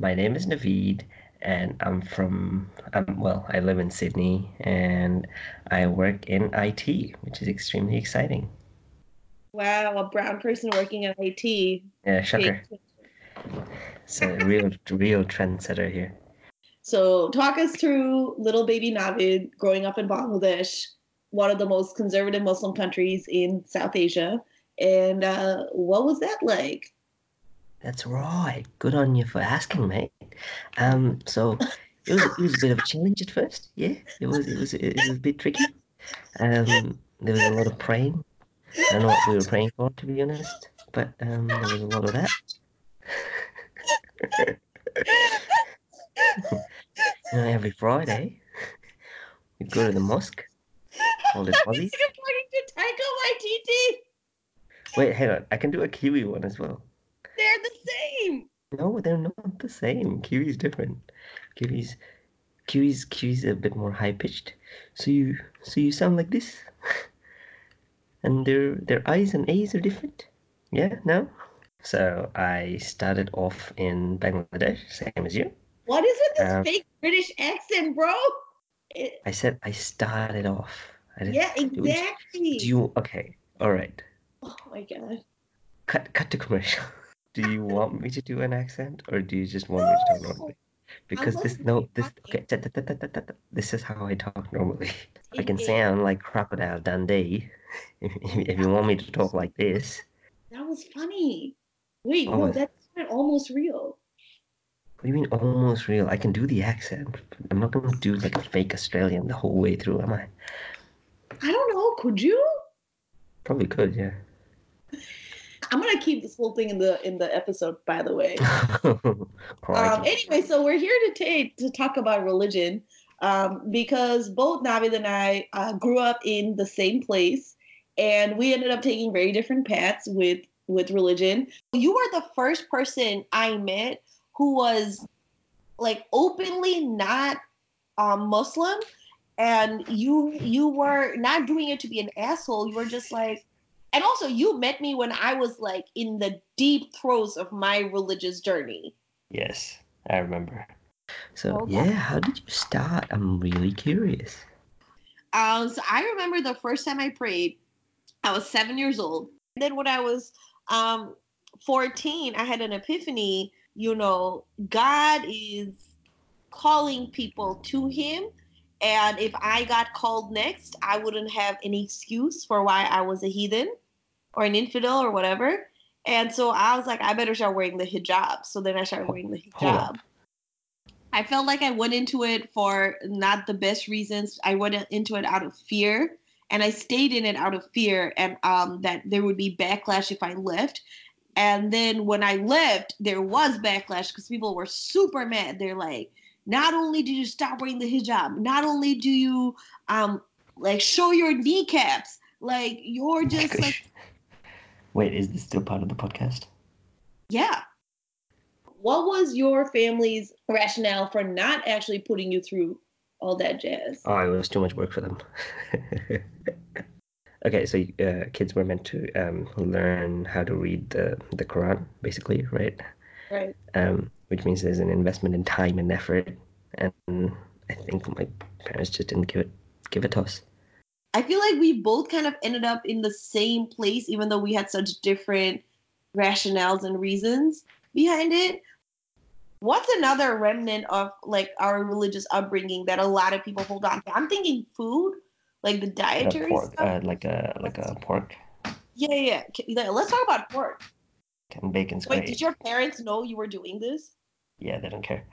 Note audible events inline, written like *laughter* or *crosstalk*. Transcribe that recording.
My name is Naveed, and I'm from, um, well, I live in Sydney, and I work in IT, which is extremely exciting. Wow, a brown person working in IT. Yeah, shocker. so, a real, *laughs* real trendsetter here. So, talk us through little baby Navid growing up in Bangladesh, one of the most conservative Muslim countries in South Asia. And uh, what was that like? That's right. Good on you for asking, mate. Um, so it was it was a bit of a challenge at first. Yeah, it was it was it was a bit tricky. Um, there was a lot of praying. I don't know what we were praying for, to be honest, but um, there was a lot of that. *laughs* you know, every Friday we go to the mosque. Hold it, Aussie. to Taika Waititi. Wait, hang on. I can do a Kiwi one as well. They're the same. No, they're not the same. Kiwi's different. Kiwi's Kiwi's Kiwi's a bit more high pitched. So you so you sound like this. *laughs* and their their I's and A's are different. Yeah, no? So I started off in Bangladesh, same as you. What is with this Um, fake British accent, bro? It- I said I started off. I yeah, exactly. Do you okay? All right. oh my god. Cut cut to commercial. *laughs* Do you want me to do an accent or do you just want me to talk normally? Because this no this okay ta- ta- ta- this is how I talk normally. I can sound like Crocodile Dundee *laughs* if, if if you want me to talk like this. That was funny. Wait, Oh, no, that's almost real. What do you mean almost real? I can do the accent. I'm not gonna do like a fake Australian the whole way through, am I? I don't know. Could you? Probably could, yeah. *laughs* I'm gonna keep this whole thing in the in the episode. By the way. *laughs* Um, anyway, so we're here today to talk about religion um, because both Navid and I uh, grew up in the same place, and we ended up taking very different paths with with religion. You were the first person I met who was like openly not um, Muslim, and you you were not doing it to be an asshole. You were just like. And also, you met me when I was like in the deep throes of my religious journey. Yes, I remember. So Okay. yeah, how did you start? I'm really curious. Um, so I remember the first time I prayed, I was seven years old. And then when I was um 14, I had an epiphany, you know, God is calling people to him. And if I got called next, I wouldn't have any excuse for why I was a heathen or an infidel or whatever. And so I was like, I better start wearing the hijab. So then I started wearing the hijab. I felt like I went into it for not the best reasons. I went into it out of fear, and I stayed in it out of fear, and um, that there would be backlash if I left. And then when I left, there was backlash because people were super mad. They're like, not only did you stop wearing the hijab, not only do you um like show your kneecaps, like you're just *laughs* like Wait, is this still part of the podcast? Yeah. What was your family's rationale for not actually putting you through all that jazz? Oh, it was too much work for them. *laughs* okay, so uh, kids were meant to um, learn how to read the the Quran, basically, right? Right. Um, which means there's an investment in time and effort, and I think my parents just didn't give it give it to us. I feel like we both kind of ended up in the same place, even though we had such different rationales and reasons behind it. What's another remnant of like our religious upbringing that a lot of people hold on to? I'm thinking food, like the Like dietary pork, stuff. uh, like a like a pork yeah, yeah. yeah. Let's talk about pork. and bacon's Wait, great. did your parents know you were doing this? Yeah, they don't care.